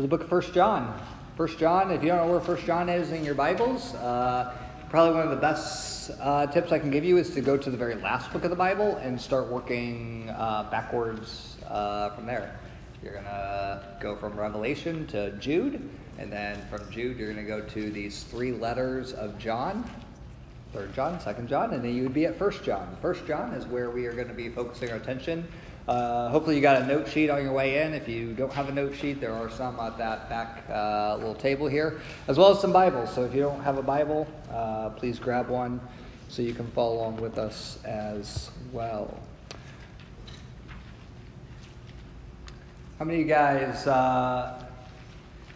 to the book of First John. First John, if you don't know where First John is in your Bibles, uh, probably one of the best uh, tips I can give you is to go to the very last book of the Bible and start working uh, backwards uh, from there. You're going to go from Revelation to Jude, and then from Jude, you're going to go to these three letters of John third John, second John, and then you would be at first John. First John is where we are going to be focusing our attention. Uh, hopefully, you got a note sheet on your way in. If you don't have a note sheet, there are some at that back uh, little table here, as well as some Bibles. So if you don't have a Bible, uh, please grab one so you can follow along with us as well. How many of you guys uh,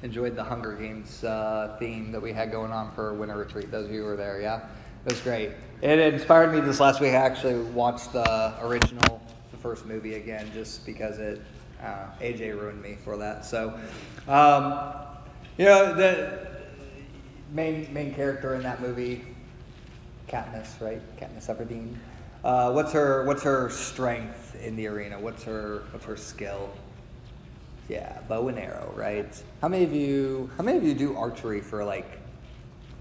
enjoyed the Hunger Games uh, theme that we had going on for winter retreat? Those of you who were there, yeah? It was great. It inspired me this last week. I actually watched the original, first movie again, just because it, uh, AJ ruined me for that. So, um, you know, the main main character in that movie, Katniss, right? Katniss Everdeen. Uh, what's her What's her strength in the arena? What's her What's her skill? Yeah, bow and arrow, right? How many of you How many of you do archery for like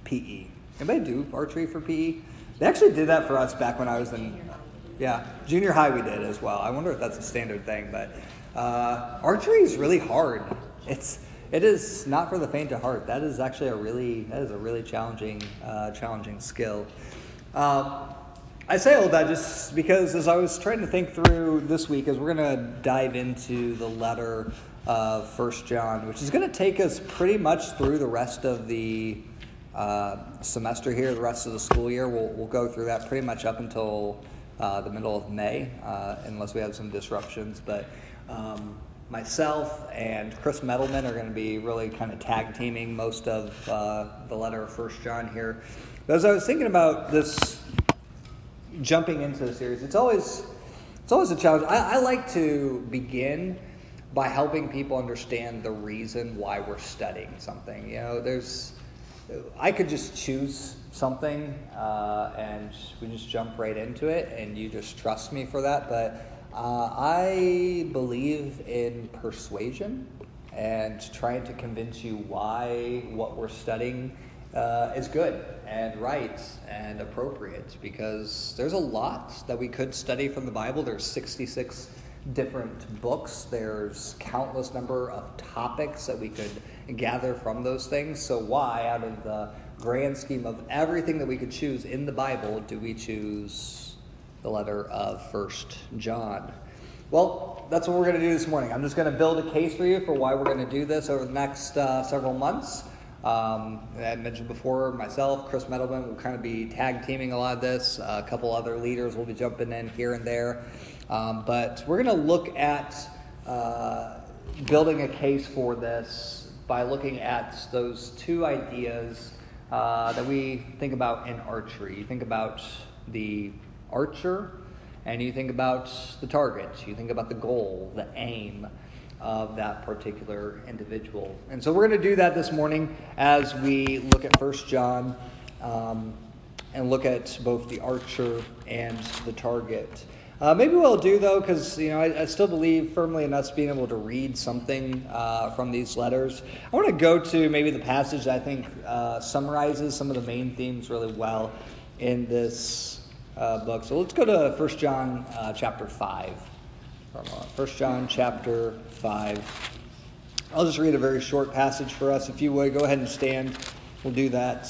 PE? Anybody do archery for PE? They actually did that for us back when I was in, yeah, junior high. We did as well. I wonder if that's a standard thing, but uh, archery is really hard. It's it is not for the faint of heart. That is actually a really that is a really challenging uh, challenging skill. Um, I say all that just because as I was trying to think through this week, as we're going to dive into the letter of First John, which is going to take us pretty much through the rest of the uh, semester here, the rest of the school year. We'll, we'll go through that pretty much up until uh, the middle of May, uh, unless we have some disruptions. But um, myself and Chris Metalman are going to be really kind of tag teaming most of uh, the letter of First John here. But as I was thinking about this jumping into the series, it's always it's always a challenge. I, I like to begin by helping people understand the reason why we're studying something. You know, there's I could just choose something uh, and we just jump right into it, and you just trust me for that. But uh, I believe in persuasion and trying to convince you why what we're studying uh, is good and right and appropriate because there's a lot that we could study from the Bible. There's 66 different books. There's countless number of topics that we could gather from those things. So why, out of the grand scheme of everything that we could choose in the Bible, do we choose the letter of First John? Well, that's what we're going to do this morning. I'm just going to build a case for you for why we're going to do this over the next uh, several months. Um, I mentioned before, myself, Chris Metalman will kind of be tag teaming a lot of this. Uh, a couple other leaders will be jumping in here and there. Um, but we're going to look at uh, building a case for this by looking at those two ideas uh, that we think about in archery. You think about the archer, and you think about the target. You think about the goal, the aim of that particular individual. And so we're going to do that this morning as we look at First John um, and look at both the archer and the target. Uh, maybe I'll do though, because you know I, I, still believe firmly in us being able to read something uh, from these letters. I want to go to maybe the passage that I think uh, summarizes some of the main themes really well in this uh, book. So let's go to 1 John uh, chapter five. 1 John chapter 5. I'll just read a very short passage for us. If you would, go ahead and stand. We'll do that.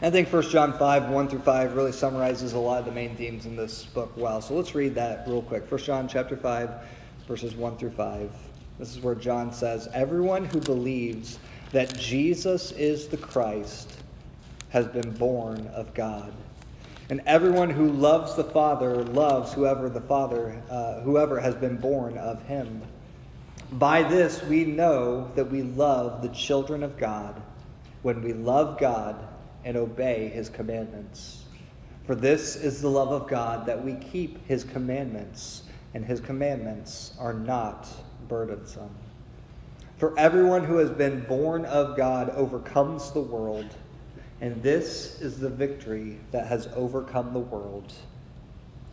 I think 1 John 5, 1 through 5 really summarizes a lot of the main themes in this book well. So let's read that real quick. 1 John chapter 5, verses 1 through 5. This is where John says, Everyone who believes that Jesus is the Christ has been born of God. And everyone who loves the Father loves whoever the Father, uh, whoever has been born of him. By this we know that we love the children of God when we love God and obey his commandments. For this is the love of God that we keep his commandments, and his commandments are not burdensome. For everyone who has been born of God overcomes the world. And this is the victory that has overcome the world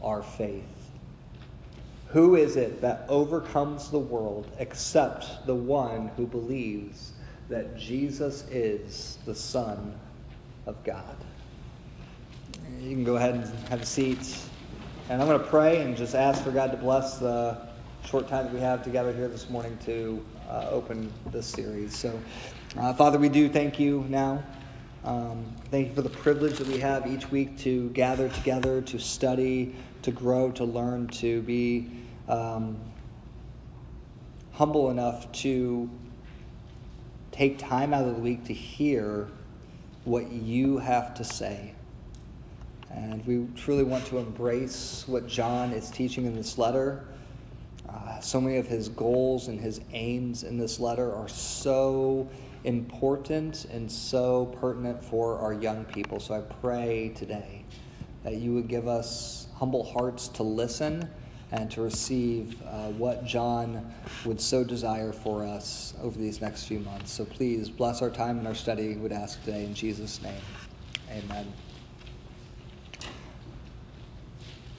our faith. Who is it that overcomes the world except the one who believes that Jesus is the Son of God? You can go ahead and have a seat. And I'm going to pray and just ask for God to bless the short time that we have together here this morning to uh, open this series. So, uh, Father, we do thank you now. Um, thank you for the privilege that we have each week to gather together, to study, to grow, to learn, to be um, humble enough to take time out of the week to hear what you have to say. And we truly want to embrace what John is teaching in this letter. Uh, so many of his goals and his aims in this letter are so important and so pertinent for our young people. So I pray today that you would give us humble hearts to listen and to receive uh, what John would so desire for us over these next few months. So please bless our time and our study, we would ask today in Jesus' name. Amen.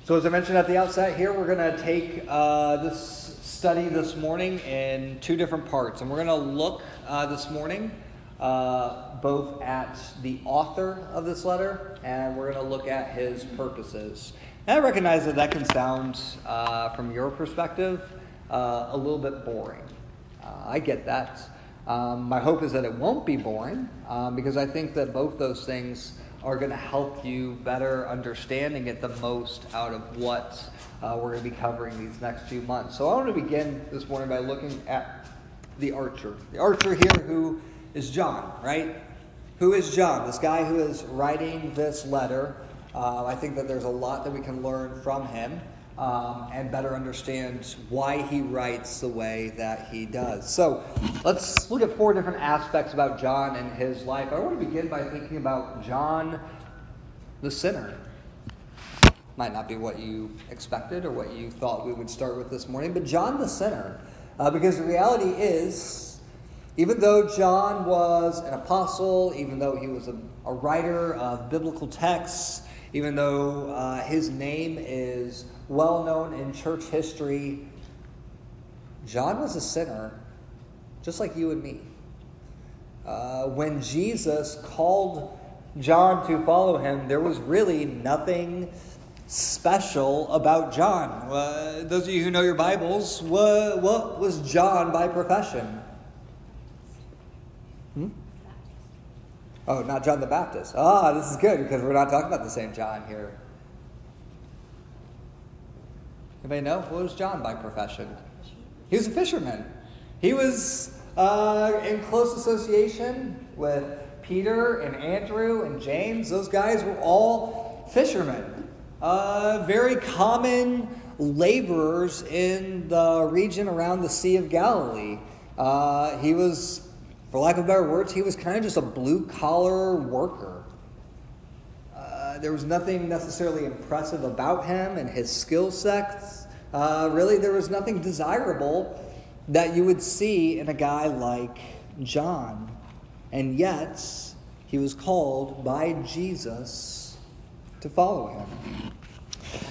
So, as I mentioned at the outset here, we're going to take uh, this study this morning in two different parts. And we're going to look uh, this morning uh, both at the author of this letter and we're going to look at his purposes. And I recognize that that can sound, uh, from your perspective, uh, a little bit boring. Uh, I get that. Um, my hope is that it won't be boring um, because I think that both those things are going to help you better understand and get the most out of what uh, we're going to be covering these next few months. So I want to begin this morning by looking at the archer. The archer here who is John, right? Who is John? This guy who is writing this letter. Uh, I think that there's a lot that we can learn from him um, and better understand why he writes the way that he does. So let's look at four different aspects about John and his life. I want to begin by thinking about John the sinner. Might not be what you expected or what you thought we would start with this morning, but John the sinner. Uh, because the reality is, even though John was an apostle, even though he was a, a writer of biblical texts, even though uh, his name is well known in church history, John was a sinner, just like you and me. Uh, when Jesus called John to follow him, there was really nothing special about John. Uh, those of you who know your Bibles, what, what was John by profession? Hmm? Oh, not John the Baptist. Ah, this is good because we're not talking about the same John here. Anybody know? What was John by profession? He was a fisherman. He was uh, in close association with Peter and Andrew and James. Those guys were all fishermen. Uh, very common laborers in the region around the Sea of Galilee. Uh, he was for lack of better words, he was kind of just a blue collar worker. Uh, there was nothing necessarily impressive about him and his skill sets. Uh, really, there was nothing desirable that you would see in a guy like John. And yet, he was called by Jesus to follow him.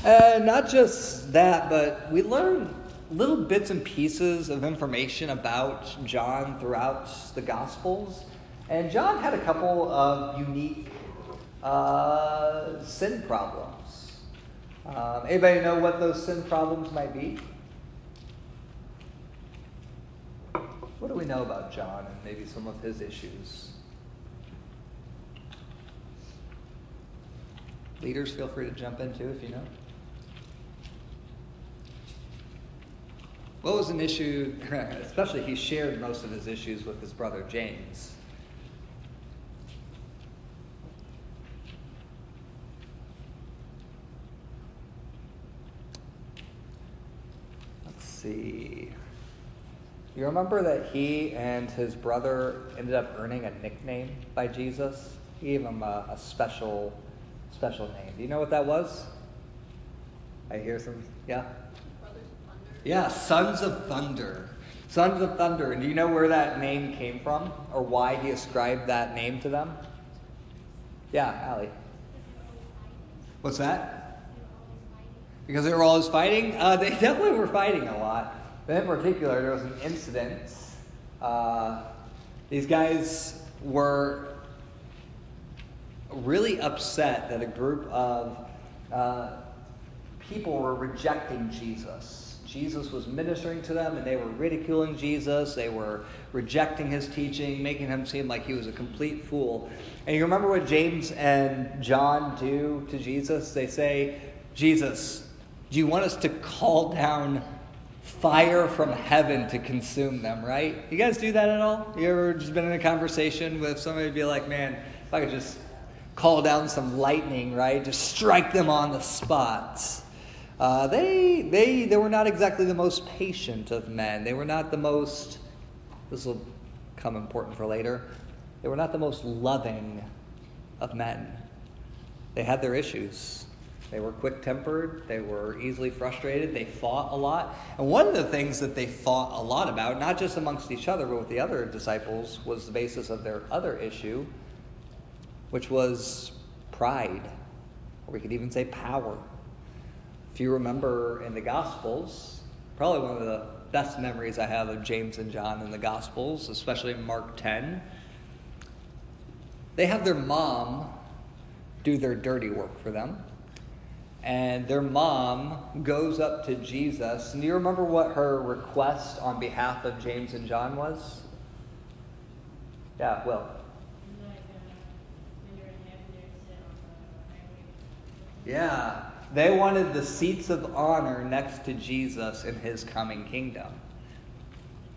And not just that, but we learn little bits and pieces of information about John throughout the Gospels. And John had a couple of unique uh, sin problems. Um, anybody know what those sin problems might be? What do we know about John and maybe some of his issues? Leaders, feel free to jump in too if you know. What was an issue, especially he shared most of his issues with his brother James. Let's see. You remember that he and his brother ended up earning a nickname by Jesus? He gave him a, a special, special name. Do you know what that was? I hear some, yeah? Yeah, Sons of Thunder. Sons of Thunder. And do you know where that name came from or why he ascribed that name to them? Yeah, Allie. What's that? because they were always fighting. Uh, they definitely were fighting a lot. But in particular, there was an incident. Uh, these guys were really upset that a group of uh, people were rejecting Jesus. Jesus was ministering to them and they were ridiculing Jesus. They were rejecting his teaching, making him seem like he was a complete fool. And you remember what James and John do to Jesus? They say, Jesus, do you want us to call down fire from heaven to consume them, right? You guys do that at all? You ever just been in a conversation with somebody and be like, man, if I could just call down some lightning, right? Just strike them on the spot. Uh, they, they, they were not exactly the most patient of men. They were not the most, this will come important for later, they were not the most loving of men. They had their issues. They were quick tempered, they were easily frustrated, they fought a lot. And one of the things that they fought a lot about, not just amongst each other, but with the other disciples, was the basis of their other issue, which was pride, or we could even say power. If you remember in the Gospels, probably one of the best memories I have of James and John in the Gospels, especially in Mark 10, they have their mom do their dirty work for them. And their mom goes up to Jesus. And do you remember what her request on behalf of James and John was? Yeah, Will. Yeah, they wanted the seats of honor next to Jesus in his coming kingdom.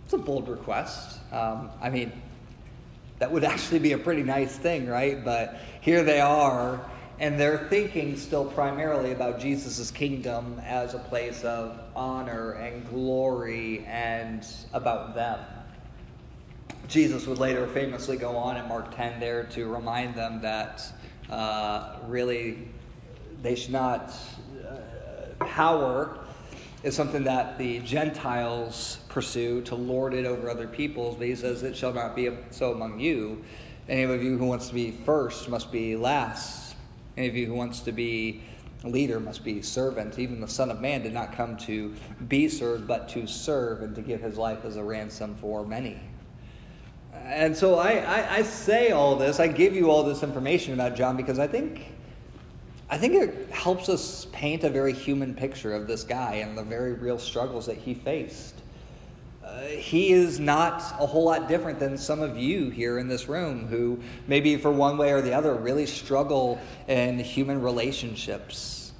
It's a bold request. Um, I mean, that would actually be a pretty nice thing, right? But here they are, and they're thinking still primarily about Jesus' kingdom as a place of honor and glory and about them. Jesus would later famously go on in Mark 10 there to remind them that uh, really they should not. Uh, power is something that the Gentiles pursue to lord it over other peoples, but he says, It shall not be so among you. Any of you who wants to be first must be last. Any of you who wants to be leader must be servant. Even the Son of Man did not come to be served, but to serve and to give his life as a ransom for many. And so I, I, I say all this, I give you all this information about John because I think I think it helps us paint a very human picture of this guy and the very real struggles that he faced. Uh, he is not a whole lot different than some of you here in this room who, maybe for one way or the other, really struggle in human relationships.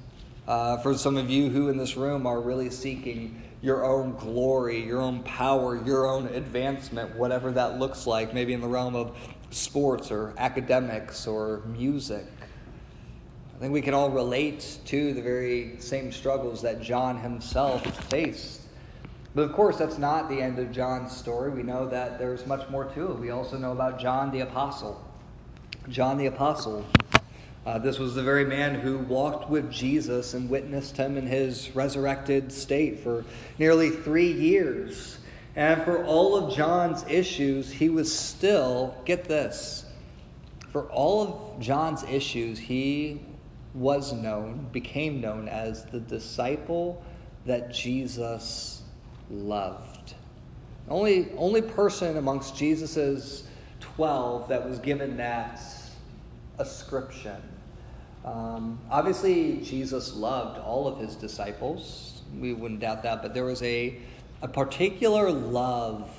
Uh, for some of you who in this room are really seeking your own glory, your own power, your own advancement, whatever that looks like, maybe in the realm of sports or academics or music. I think we can all relate to the very same struggles that John himself faced. But of course, that's not the end of John's story. We know that there's much more to it. We also know about John the Apostle. John the Apostle. Uh, this was the very man who walked with Jesus and witnessed him in his resurrected state for nearly three years. And for all of John's issues, he was still, get this, for all of John's issues, he was known, became known as the disciple that Jesus loved. Only, only person amongst Jesus's 12 that was given that ascription. Um, obviously, Jesus loved all of his disciples. We wouldn't doubt that, but there was a, a particular love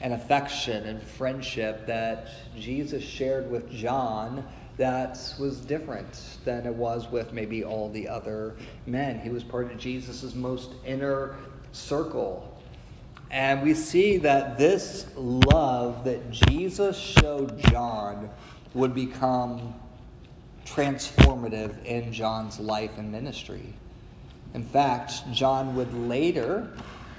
and affection and friendship that Jesus shared with John that was different than it was with maybe all the other men. He was part of Jesus' most inner circle. And we see that this love that Jesus showed John would become transformative in John's life and ministry. In fact, John would later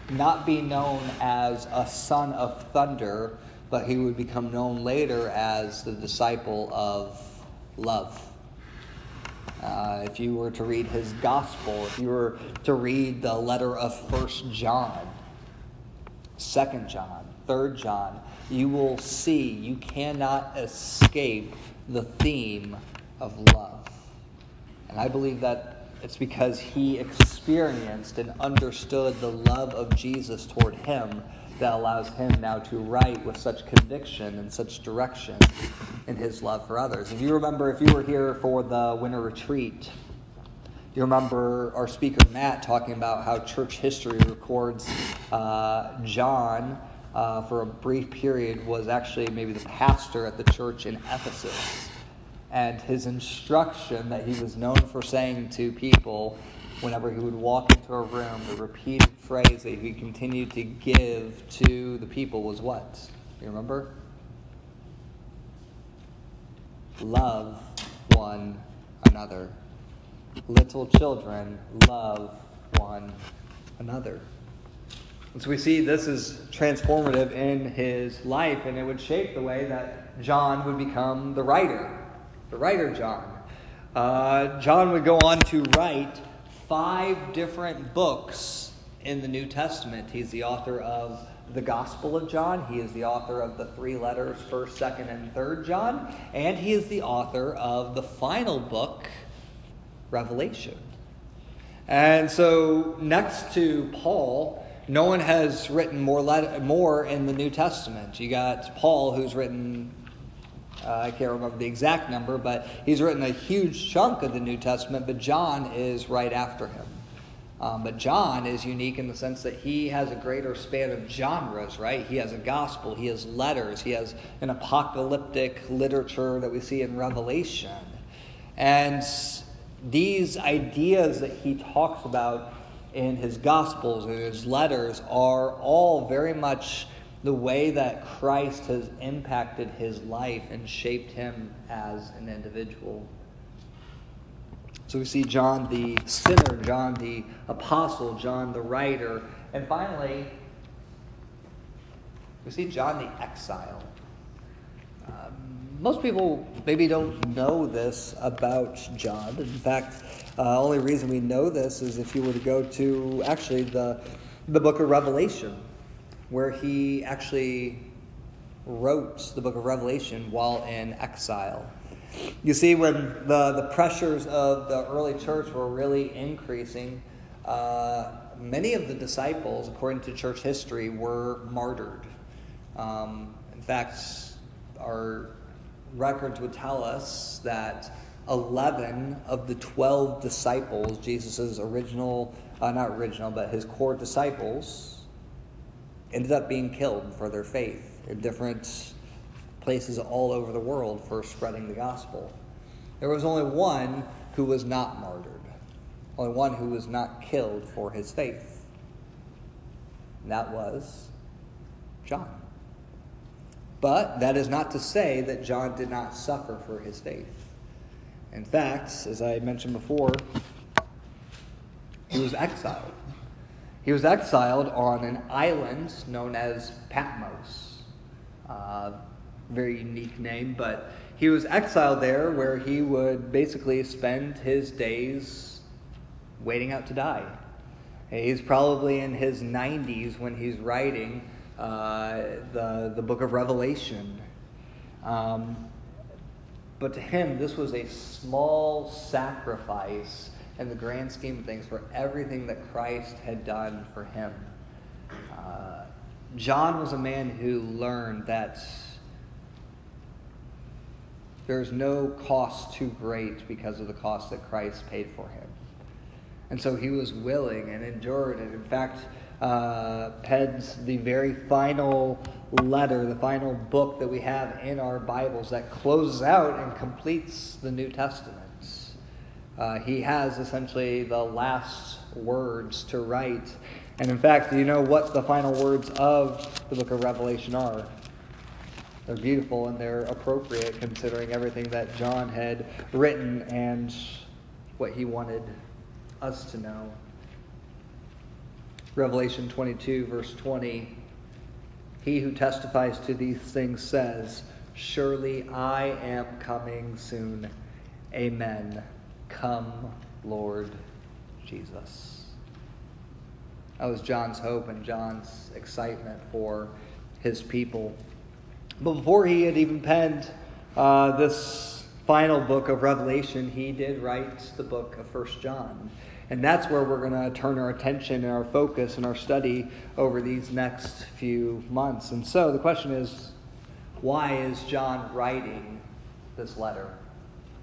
not be known as a son of thunder, but he would become known later as the disciple of love. Uh, if you were to read his gospel, if you were to read the letter of First John, Second John, Third John, you will see you cannot escape the theme of love. And I believe that it's because he experienced and understood the love of Jesus toward him that allows him now to write with such conviction and such direction in his love for others. If you remember, if you were here for the winter retreat, you remember our speaker Matt talking about how church history records uh, John uh, for a brief period was actually maybe the pastor at the church in Ephesus. And his instruction that he was known for saying to people whenever he would walk into a room, the repeated phrase that he continued to give to the people was what? You remember? Love one another. Little children, love one another. And so we see this is transformative in his life, and it would shape the way that John would become the writer, the writer John. Uh, John would go on to write five different books in the New Testament. He's the author of the Gospel of John. He is the author of the three letters, 1st, 2nd, and 3rd John. And he is the author of the final book, Revelation. And so, next to Paul, no one has written more, let- more in the New Testament. You got Paul, who's written uh, I can't remember the exact number, but he's written a huge chunk of the New Testament, but John is right after him. Um, but John is unique in the sense that he has a greater span of genres, right? He has a gospel, he has letters, he has an apocalyptic literature that we see in Revelation. And these ideas that he talks about in his gospels and his letters are all very much the way that Christ has impacted his life and shaped him as an individual. So we see John the sinner, John the apostle, John the writer, and finally, we see John the exile. Um, most people maybe don't know this about John. In fact, uh, only reason we know this is if you were to go to actually the, the book of Revelation where he actually wrote the book of Revelation while in exile. You see, when the, the pressures of the early church were really increasing, uh, many of the disciples, according to church history, were martyred. Um, in fact, our records would tell us that 11 of the 12 disciples, Jesus' original, uh, not original, but his core disciples, ended up being killed for their faith in different places all over the world for spreading the gospel. There was only one who was not martyred, only one who was not killed for his faith. And that was John. But that is not to say that John did not suffer for his faith. In fact, as I mentioned before, he was exiled. He was exiled on an island known as Patmos. Uh, very unique name, but he was exiled there where he would basically spend his days waiting out to die. He's probably in his 90s when he's writing uh, the, the book of Revelation. Um, but to him, this was a small sacrifice in the grand scheme of things for everything that Christ had done for him. Uh, John was a man who learned that there's no cost too great because of the cost that Christ paid for him. And so he was willing and endured, and in fact, uh, pens the very final letter, the final book that we have in our Bibles that closes out and completes the New Testament. Uh, he has essentially the last words to write. And in fact, do you know what the final words of the book of Revelation are? They're beautiful and they're appropriate considering everything that John had written and what he wanted us to know. Revelation 22, verse 20 He who testifies to these things says, Surely I am coming soon. Amen. Come, Lord Jesus. That was John's hope and John's excitement for his people. But before he had even penned uh, this final book of Revelation, he did write the book of First John. And that's where we're going to turn our attention and our focus and our study over these next few months. And so the question is why is John writing this letter?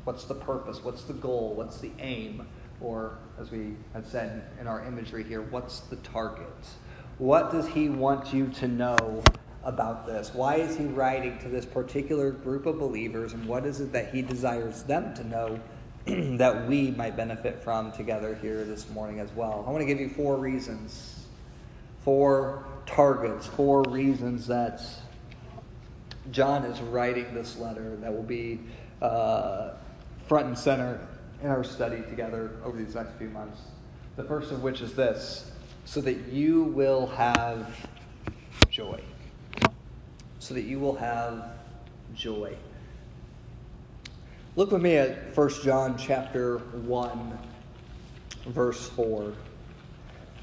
What's the purpose? What's the goal? What's the aim? Or, as we had said in our imagery here, what's the target? What does he want you to know about this? Why is he writing to this particular group of believers, and what is it that he desires them to know that we might benefit from together here this morning as well? I want to give you four reasons, four targets, four reasons that John is writing this letter that will be uh, front and center in our study together over these next few months. The first of which is this so that you will have joy so that you will have joy. Look with me at 1 John chapter 1 verse 4.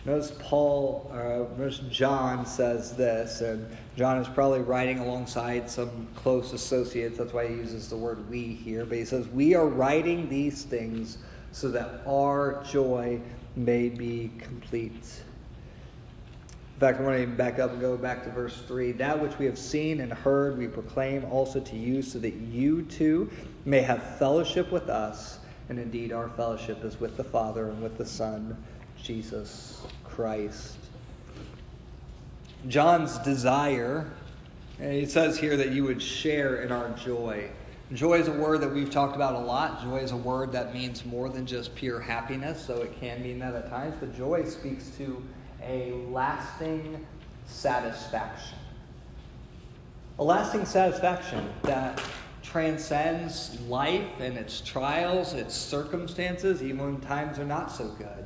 Notice Paul, uh, notice John says this, and John is probably writing alongside some close associates. That's why he uses the word we here. But he says, We are writing these things so that our joy may be complete. In fact, I want to back up and go back to verse 3. That which we have seen and heard, we proclaim also to you, so that you too may have fellowship with us. And indeed, our fellowship is with the Father and with the Son, Jesus Christ. John's desire, and it says here that you would share in our joy. Joy is a word that we've talked about a lot. Joy is a word that means more than just pure happiness, so it can mean that at times. But joy speaks to a lasting satisfaction. A lasting satisfaction that transcends life and its trials, its circumstances, even when times are not so good.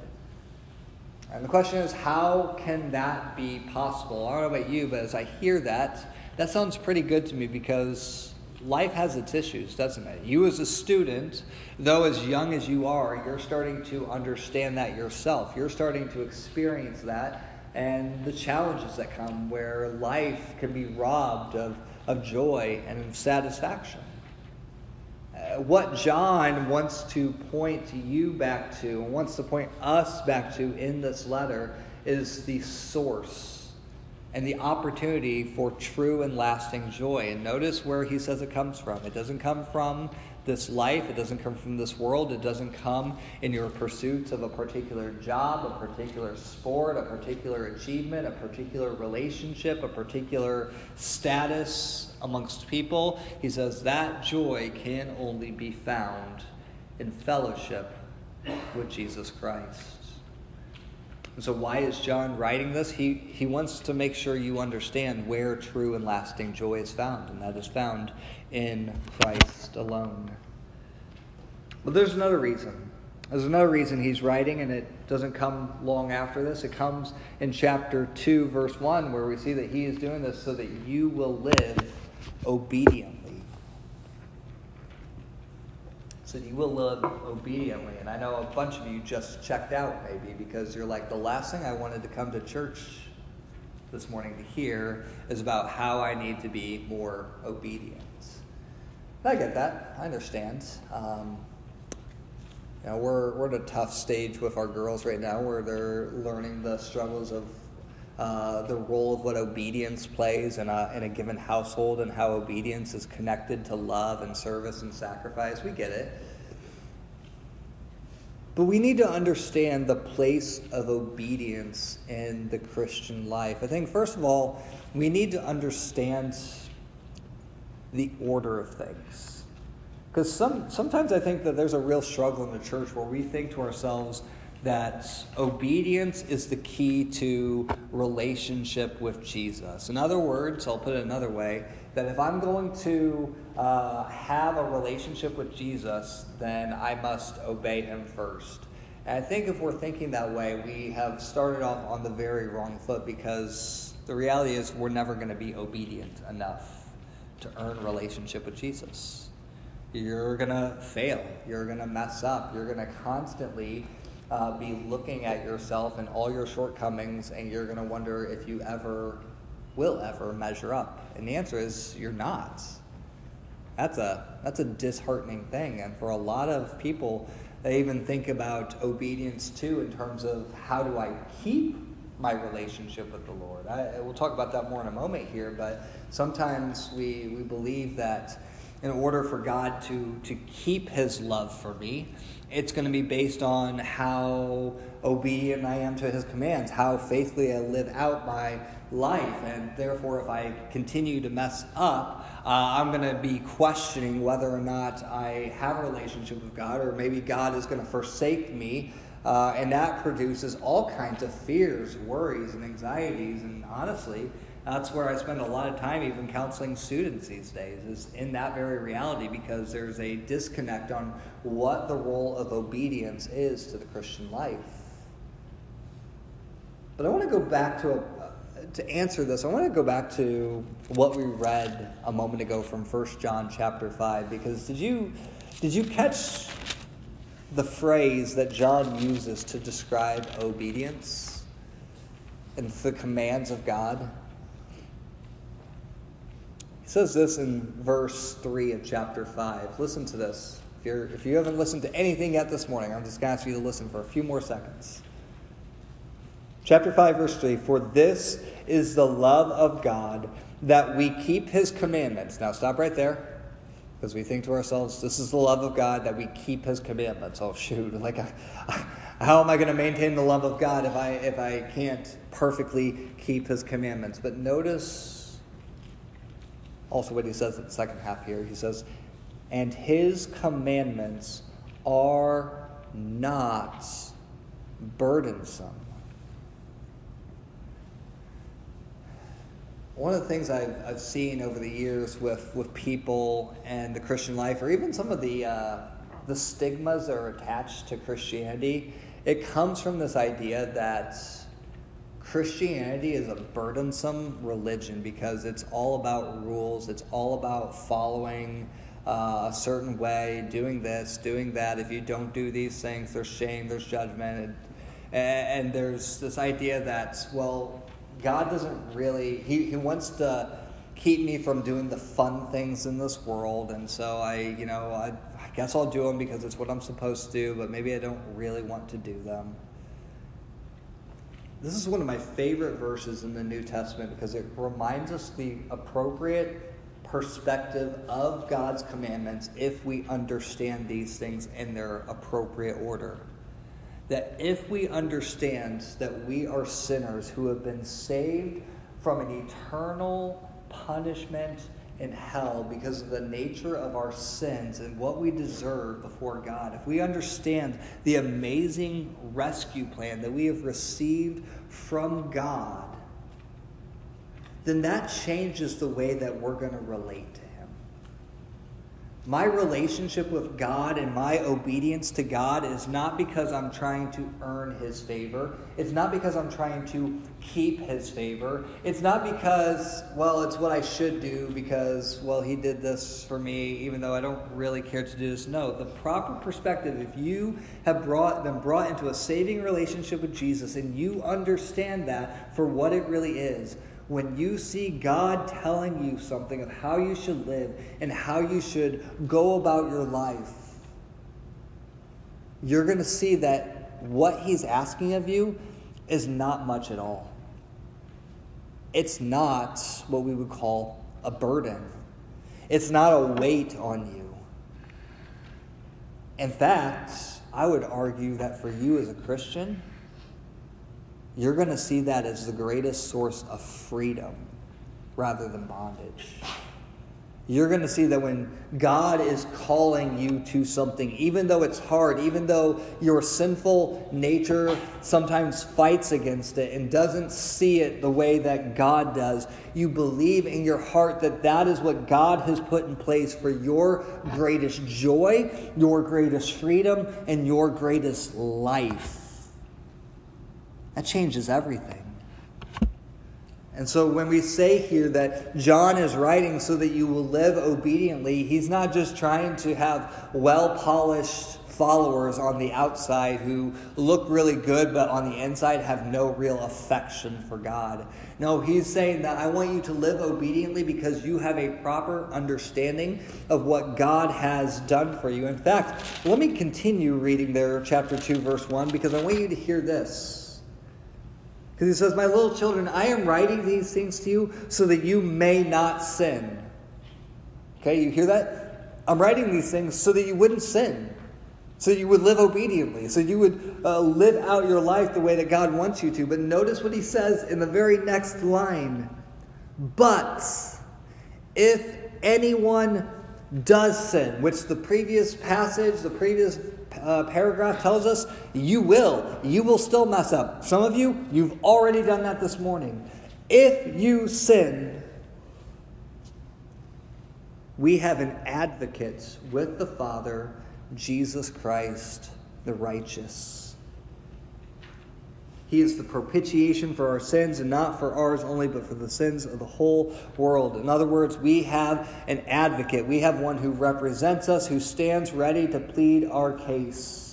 And the question is, how can that be possible? I don't know about you, but as I hear that, that sounds pretty good to me because life has its issues, doesn't it? You, as a student, though as young as you are, you're starting to understand that yourself. You're starting to experience that and the challenges that come where life can be robbed of, of joy and satisfaction. What John wants to point you back to, and wants to point us back to in this letter, is the source and the opportunity for true and lasting joy. And notice where he says it comes from. It doesn't come from this life, it doesn't come from this world, it doesn't come in your pursuits of a particular job, a particular sport, a particular achievement, a particular relationship, a particular status amongst people. He says that joy can only be found in fellowship with Jesus Christ. And so, why is John writing this? He, he wants to make sure you understand where true and lasting joy is found, and that is found in Christ alone. But there's another reason. There's another reason he's writing, and it doesn't come long after this. It comes in chapter 2, verse 1, where we see that he is doing this so that you will live obediently. You will live obediently. And I know a bunch of you just checked out maybe because you're like, the last thing I wanted to come to church this morning to hear is about how I need to be more obedient. I get that. I understand. Um, you know, we're, we're at a tough stage with our girls right now where they're learning the struggles of uh, the role of what obedience plays in a, in a given household and how obedience is connected to love and service and sacrifice. We get it. But we need to understand the place of obedience in the Christian life. I think, first of all, we need to understand the order of things. Because some, sometimes I think that there's a real struggle in the church where we think to ourselves that obedience is the key to relationship with Jesus. In other words, I'll put it another way that if I'm going to uh, have a relationship with Jesus, then I must obey him first. And I think if we're thinking that way, we have started off on the very wrong foot because the reality is we're never going to be obedient enough to earn relationship with Jesus. You're going to fail. You're going to mess up. You're going to constantly uh, be looking at yourself and all your shortcomings, and you're going to wonder if you ever will ever measure up. And the answer is you're not. That's a that's a disheartening thing, and for a lot of people, they even think about obedience too in terms of how do I keep my relationship with the Lord. I, we'll talk about that more in a moment here, but sometimes we, we believe that in order for God to, to keep his love for me, it's going to be based on how obedient I am to his commands, how faithfully I live out my life. And therefore, if I continue to mess up, uh, I'm going to be questioning whether or not I have a relationship with God, or maybe God is going to forsake me. Uh, and that produces all kinds of fears, worries, and anxieties. And honestly, that's where I spend a lot of time even counseling students these days, is in that very reality because there's a disconnect on what the role of obedience is to the Christian life. But I want to go back to a, to answer this, I want to go back to what we read a moment ago from 1 John chapter 5 because did you did you catch the phrase that John uses to describe obedience and the commands of God? Says this in verse 3 of chapter 5. Listen to this. If, you're, if you haven't listened to anything yet this morning, I'm just going to ask you to listen for a few more seconds. Chapter 5, verse 3 For this is the love of God that we keep his commandments. Now, stop right there. Because we think to ourselves, this is the love of God that we keep his commandments. Oh, shoot. Like, how am I going to maintain the love of God if I, if I can't perfectly keep his commandments? But notice also what he says in the second half here. He says, and his commandments are not burdensome. one of the things I've, I've seen over the years with, with people and the Christian life, or even some of the, uh, the stigmas that are attached to Christianity, it comes from this idea that Christianity is a burdensome religion because it's all about rules, it's all about following uh, a certain way, doing this, doing that. If you don't do these things, there's shame, there's judgment. And, and there's this idea that, well, God doesn't really, he, he wants to keep me from doing the fun things in this world. And so I, you know, I, I guess I'll do them because it's what I'm supposed to do, but maybe I don't really want to do them. This is one of my favorite verses in the New Testament because it reminds us the appropriate perspective of God's commandments if we understand these things in their appropriate order. That if we understand that we are sinners who have been saved from an eternal punishment in hell because of the nature of our sins and what we deserve before God, if we understand the amazing rescue plan that we have received from God, then that changes the way that we're going to relate my relationship with God and my obedience to God is not because I'm trying to earn His favor. It's not because I'm trying to keep His favor. It's not because, well, it's what I should do because, well, He did this for me, even though I don't really care to do this. No, the proper perspective, if you have brought, been brought into a saving relationship with Jesus and you understand that for what it really is, when you see God telling you something of how you should live and how you should go about your life, you're going to see that what He's asking of you is not much at all. It's not what we would call a burden, it's not a weight on you. In fact, I would argue that for you as a Christian, you're going to see that as the greatest source of freedom rather than bondage. You're going to see that when God is calling you to something, even though it's hard, even though your sinful nature sometimes fights against it and doesn't see it the way that God does, you believe in your heart that that is what God has put in place for your greatest joy, your greatest freedom, and your greatest life. That changes everything. And so when we say here that John is writing so that you will live obediently, he's not just trying to have well polished followers on the outside who look really good, but on the inside have no real affection for God. No, he's saying that I want you to live obediently because you have a proper understanding of what God has done for you. In fact, let me continue reading there, chapter 2, verse 1, because I want you to hear this. Because he says, My little children, I am writing these things to you so that you may not sin. Okay, you hear that? I'm writing these things so that you wouldn't sin so you would live obediently, so you would uh, live out your life the way that God wants you to. But notice what he says in the very next line. But if anyone does sin, which the previous passage, the previous uh, paragraph tells us, you will. You will still mess up. Some of you, you've already done that this morning. If you sin, we have an advocate with the Father Jesus Christ, the righteous. He is the propitiation for our sins, and not for ours only, but for the sins of the whole world. In other words, we have an advocate. We have one who represents us, who stands ready to plead our case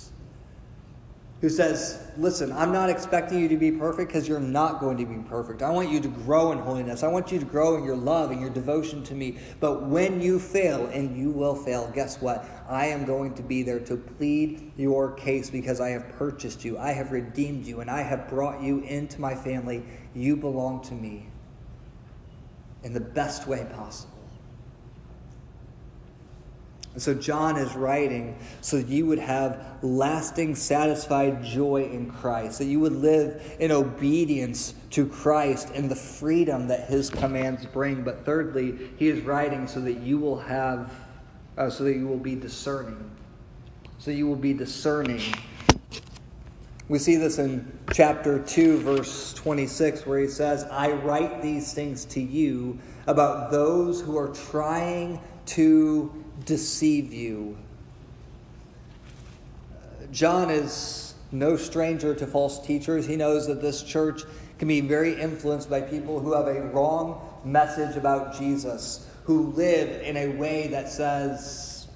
who says, Listen, I'm not expecting you to be perfect because you're not going to be perfect. I want you to grow in holiness. I want you to grow in your love and your devotion to me. But when you fail, and you will fail, guess what? I am going to be there to plead your case because I have purchased you, I have redeemed you, and I have brought you into my family. You belong to me in the best way possible. And so John is writing so that you would have lasting, satisfied joy in Christ, that you would live in obedience to Christ and the freedom that his commands bring. But thirdly, he is writing so that you will have, uh, so that you will be discerning. So you will be discerning. We see this in chapter 2, verse 26, where he says, I write these things to you about those who are trying to deceive you. John is no stranger to false teachers. He knows that this church can be very influenced by people who have a wrong message about Jesus, who live in a way that says,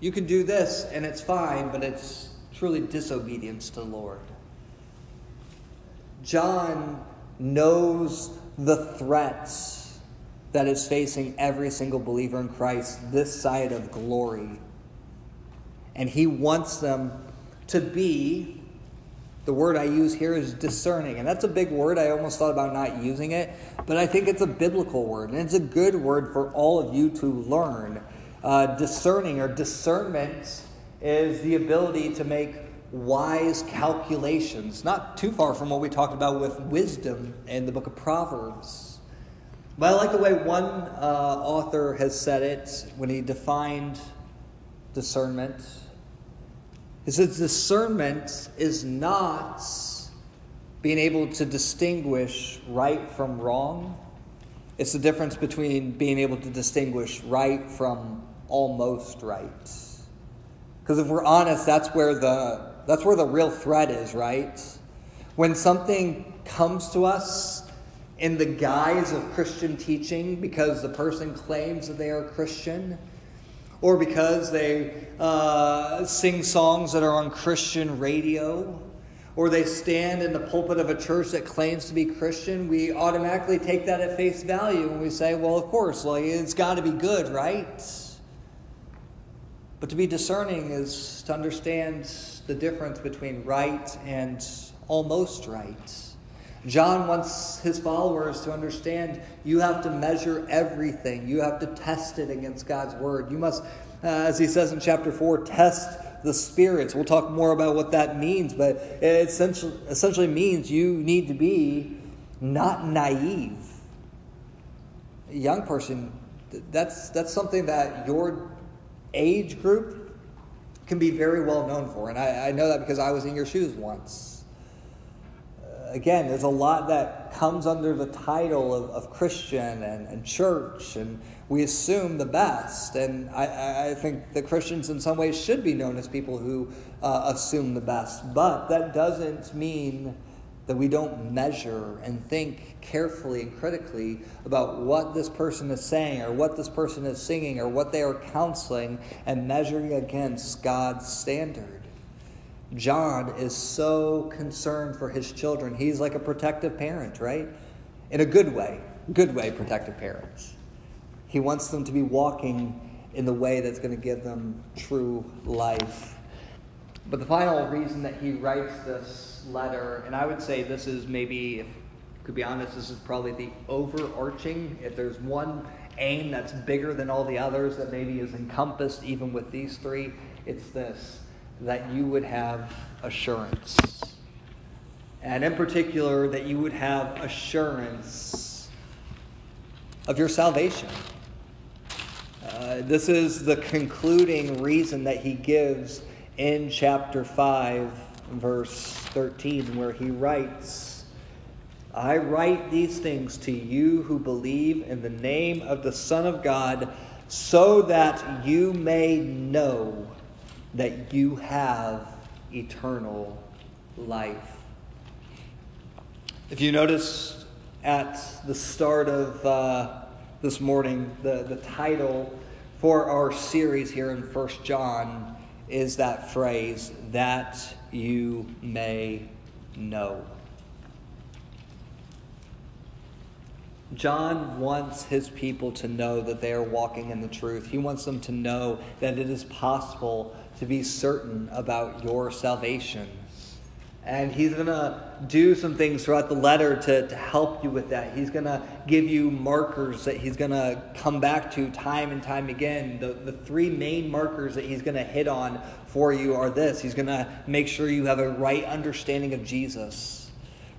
you can do this and it's fine, but it's truly disobedience to the Lord. John knows the threats that is facing every single believer in Christ this side of glory. And he wants them to be, the word I use here is discerning. And that's a big word. I almost thought about not using it, but I think it's a biblical word. And it's a good word for all of you to learn. Uh, discerning or discernment is the ability to make wise calculations, not too far from what we talked about with wisdom in the book of Proverbs. But I like the way one uh, author has said it when he defined discernment. He says discernment is not being able to distinguish right from wrong. It's the difference between being able to distinguish right from almost right. Because if we're honest, that's where the that's where the real threat is, right? When something comes to us in the guise of Christian teaching because the person claims that they are Christian, or because they uh, sing songs that are on Christian radio, or they stand in the pulpit of a church that claims to be Christian, we automatically take that at face value and we say, well, of course, like, it's got to be good, right? But to be discerning is to understand the difference between right and almost right. John wants his followers to understand you have to measure everything, you have to test it against God's word. You must, uh, as he says in chapter 4, test the spirits. We'll talk more about what that means, but it essentially, essentially means you need to be not naive. A young person, that's, that's something that your age group can be very well known for. And I, I know that because I was in your shoes once again, there's a lot that comes under the title of, of Christian and, and church, and we assume the best. And I, I think the Christians, in some ways, should be known as people who uh, assume the best. But that doesn't mean that we don't measure and think carefully and critically about what this person is saying or what this person is singing or what they are counseling and measuring against God's standard. John is so concerned for his children. He's like a protective parent, right? In a good way, good way, protective parents. He wants them to be walking in the way that's going to give them true life. But the final reason that he writes this letter, and I would say this is maybe, if to be honest, this is probably the overarching, if there's one aim that's bigger than all the others that maybe is encompassed even with these three, it's this that you would have assurance. And in particular, that you would have assurance of your salvation. Uh, this is the concluding reason that he gives in chapter 5, verse 13, where he writes, I write these things to you who believe in the name of the Son of God, so that you may know that you have eternal life. If you notice at the start of uh, this morning, the, the title for our series here in First John is that phrase, that you may know. John wants his people to know that they are walking in the truth. He wants them to know that it is possible to be certain about your salvation. And he's going to do some things throughout the letter to, to help you with that. He's going to give you markers that he's going to come back to time and time again. The, the three main markers that he's going to hit on for you are this He's going to make sure you have a right understanding of Jesus.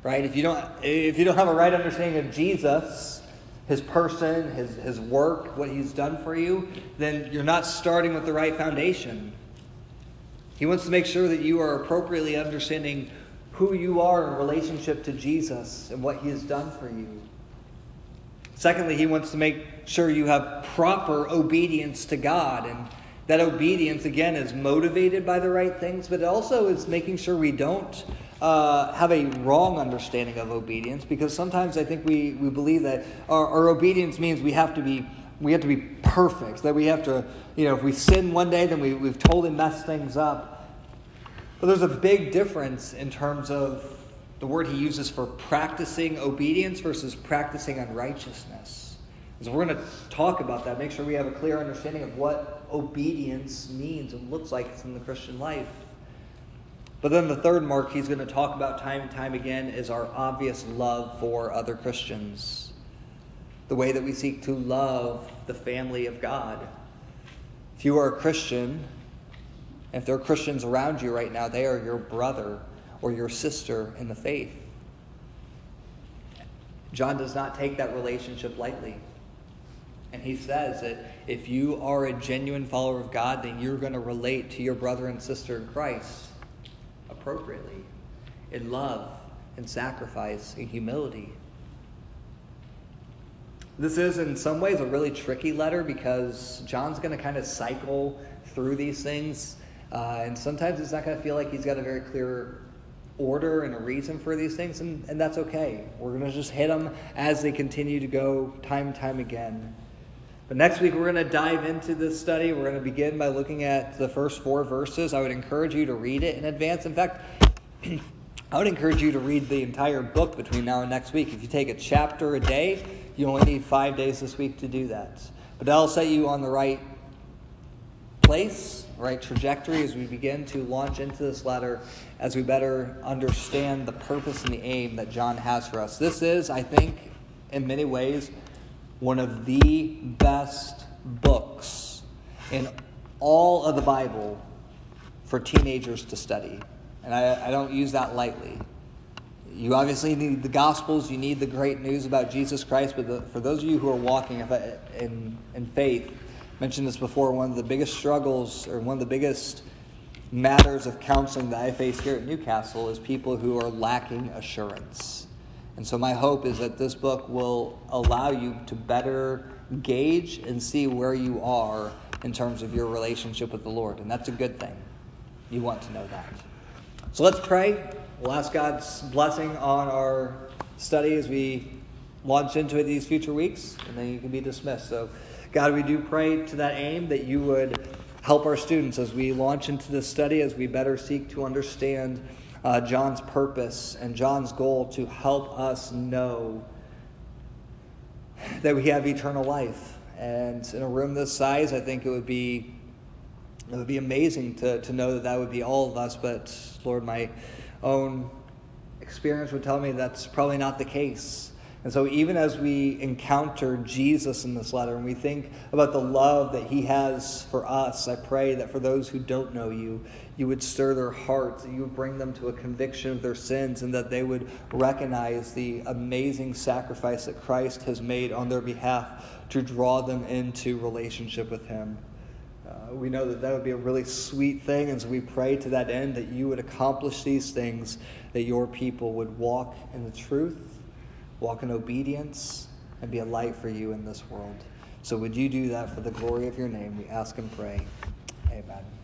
Right? If you don't, if you don't have a right understanding of Jesus, his person, his, his work, what he's done for you, then you're not starting with the right foundation. He wants to make sure that you are appropriately understanding who you are in relationship to Jesus and what he has done for you. Secondly, he wants to make sure you have proper obedience to God. And that obedience, again, is motivated by the right things, but it also is making sure we don't uh, have a wrong understanding of obedience because sometimes I think we, we believe that our, our obedience means we have to be we have to be perfect, that we have to, you know, if we sin one day, then we, we've totally messed things up. But there's a big difference in terms of the word he uses for practicing obedience versus practicing unrighteousness. So we're going to talk about that, make sure we have a clear understanding of what obedience means and looks like in the Christian life. But then the third mark he's going to talk about time and time again is our obvious love for other Christians the way that we seek to love the family of God. If you are a Christian, if there are Christians around you right now, they are your brother or your sister in the faith. John does not take that relationship lightly. And he says that if you are a genuine follower of God, then you're going to relate to your brother and sister in Christ appropriately, in love, in sacrifice, in humility. This is, in some ways, a really tricky letter because John's going to kind of cycle through these things. Uh, and sometimes it's not going to feel like he's got a very clear order and a reason for these things, and, and that's okay. We're going to just hit them as they continue to go time and time again. But next week, we're going to dive into this study. We're going to begin by looking at the first four verses. I would encourage you to read it in advance. In fact, I would encourage you to read the entire book between now and next week. If you take a chapter a day, you only need five days this week to do that. But that'll set you on the right place, right trajectory as we begin to launch into this letter, as we better understand the purpose and the aim that John has for us. This is, I think, in many ways, one of the best books in all of the Bible for teenagers to study. And I, I don't use that lightly. You obviously need the Gospels, you need the great news about Jesus Christ, but the, for those of you who are walking in, in faith, I mentioned this before, one of the biggest struggles or one of the biggest matters of counseling that I face here at Newcastle is people who are lacking assurance. And so my hope is that this book will allow you to better gauge and see where you are in terms of your relationship with the Lord. And that's a good thing. You want to know that. So let's pray we'll ask God's blessing on our study as we launch into it these future weeks, and then you can be dismissed. So, God, we do pray to that aim that you would help our students as we launch into this study, as we better seek to understand uh, John's purpose and John's goal to help us know that we have eternal life. And in a room this size, I think it would be it would be amazing to, to know that that would be all of us. But Lord, my own experience would tell me that's probably not the case. And so, even as we encounter Jesus in this letter and we think about the love that he has for us, I pray that for those who don't know you, you would stir their hearts, that you would bring them to a conviction of their sins, and that they would recognize the amazing sacrifice that Christ has made on their behalf to draw them into relationship with him. Uh, we know that that would be a really sweet thing, and so we pray to that end that you would accomplish these things, that your people would walk in the truth walk in obedience, and be a light for you in this world. So, would you do that for the glory of your name? We ask and pray. Amen.